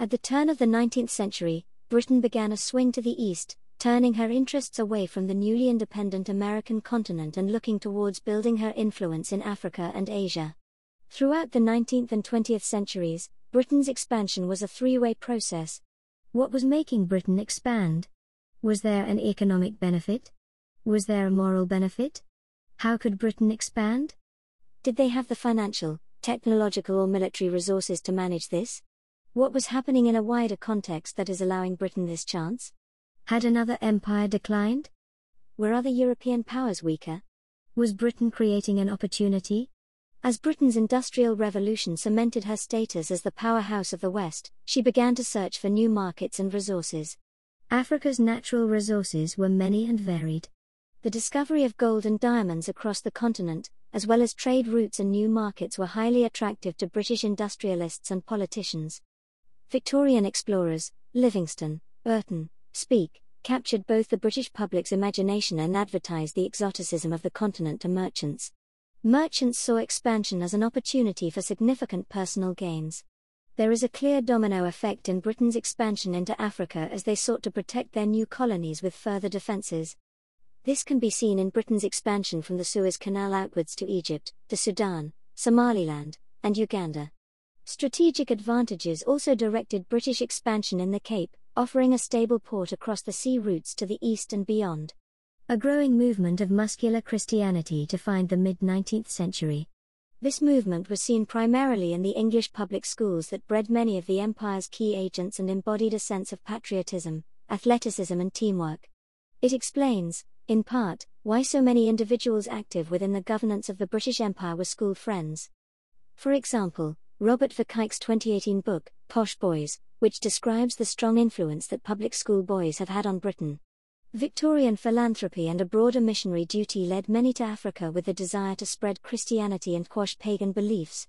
At the turn of the 19th century, Britain began a swing to the east, turning her interests away from the newly independent American continent and looking towards building her influence in Africa and Asia. Throughout the 19th and 20th centuries, Britain's expansion was a three way process. What was making Britain expand? Was there an economic benefit? Was there a moral benefit? How could Britain expand? Did they have the financial, technological, or military resources to manage this? What was happening in a wider context that is allowing Britain this chance? Had another empire declined? Were other European powers weaker? Was Britain creating an opportunity? As Britain's Industrial Revolution cemented her status as the powerhouse of the West, she began to search for new markets and resources. Africa's natural resources were many and varied. The discovery of gold and diamonds across the continent, as well as trade routes and new markets, were highly attractive to British industrialists and politicians. Victorian explorers, Livingstone, Burton, Speke, captured both the British public's imagination and advertised the exoticism of the continent to merchants. Merchants saw expansion as an opportunity for significant personal gains. There is a clear domino effect in Britain's expansion into Africa as they sought to protect their new colonies with further defences. This can be seen in Britain's expansion from the Suez Canal outwards to Egypt, the Sudan, Somaliland, and Uganda. Strategic advantages also directed British expansion in the Cape, offering a stable port across the sea routes to the east and beyond. A growing movement of muscular Christianity defined the mid 19th century. This movement was seen primarily in the English public schools that bred many of the empire's key agents and embodied a sense of patriotism, athleticism, and teamwork. It explains, in part, why so many individuals active within the governance of the British Empire were school friends. For example, Robert Verkaik's 2018 book, Posh Boys, which describes the strong influence that public school boys have had on Britain. Victorian philanthropy and a broader missionary duty led many to Africa with the desire to spread Christianity and quash pagan beliefs.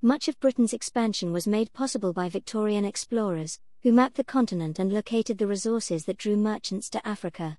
Much of Britain's expansion was made possible by Victorian explorers, who mapped the continent and located the resources that drew merchants to Africa.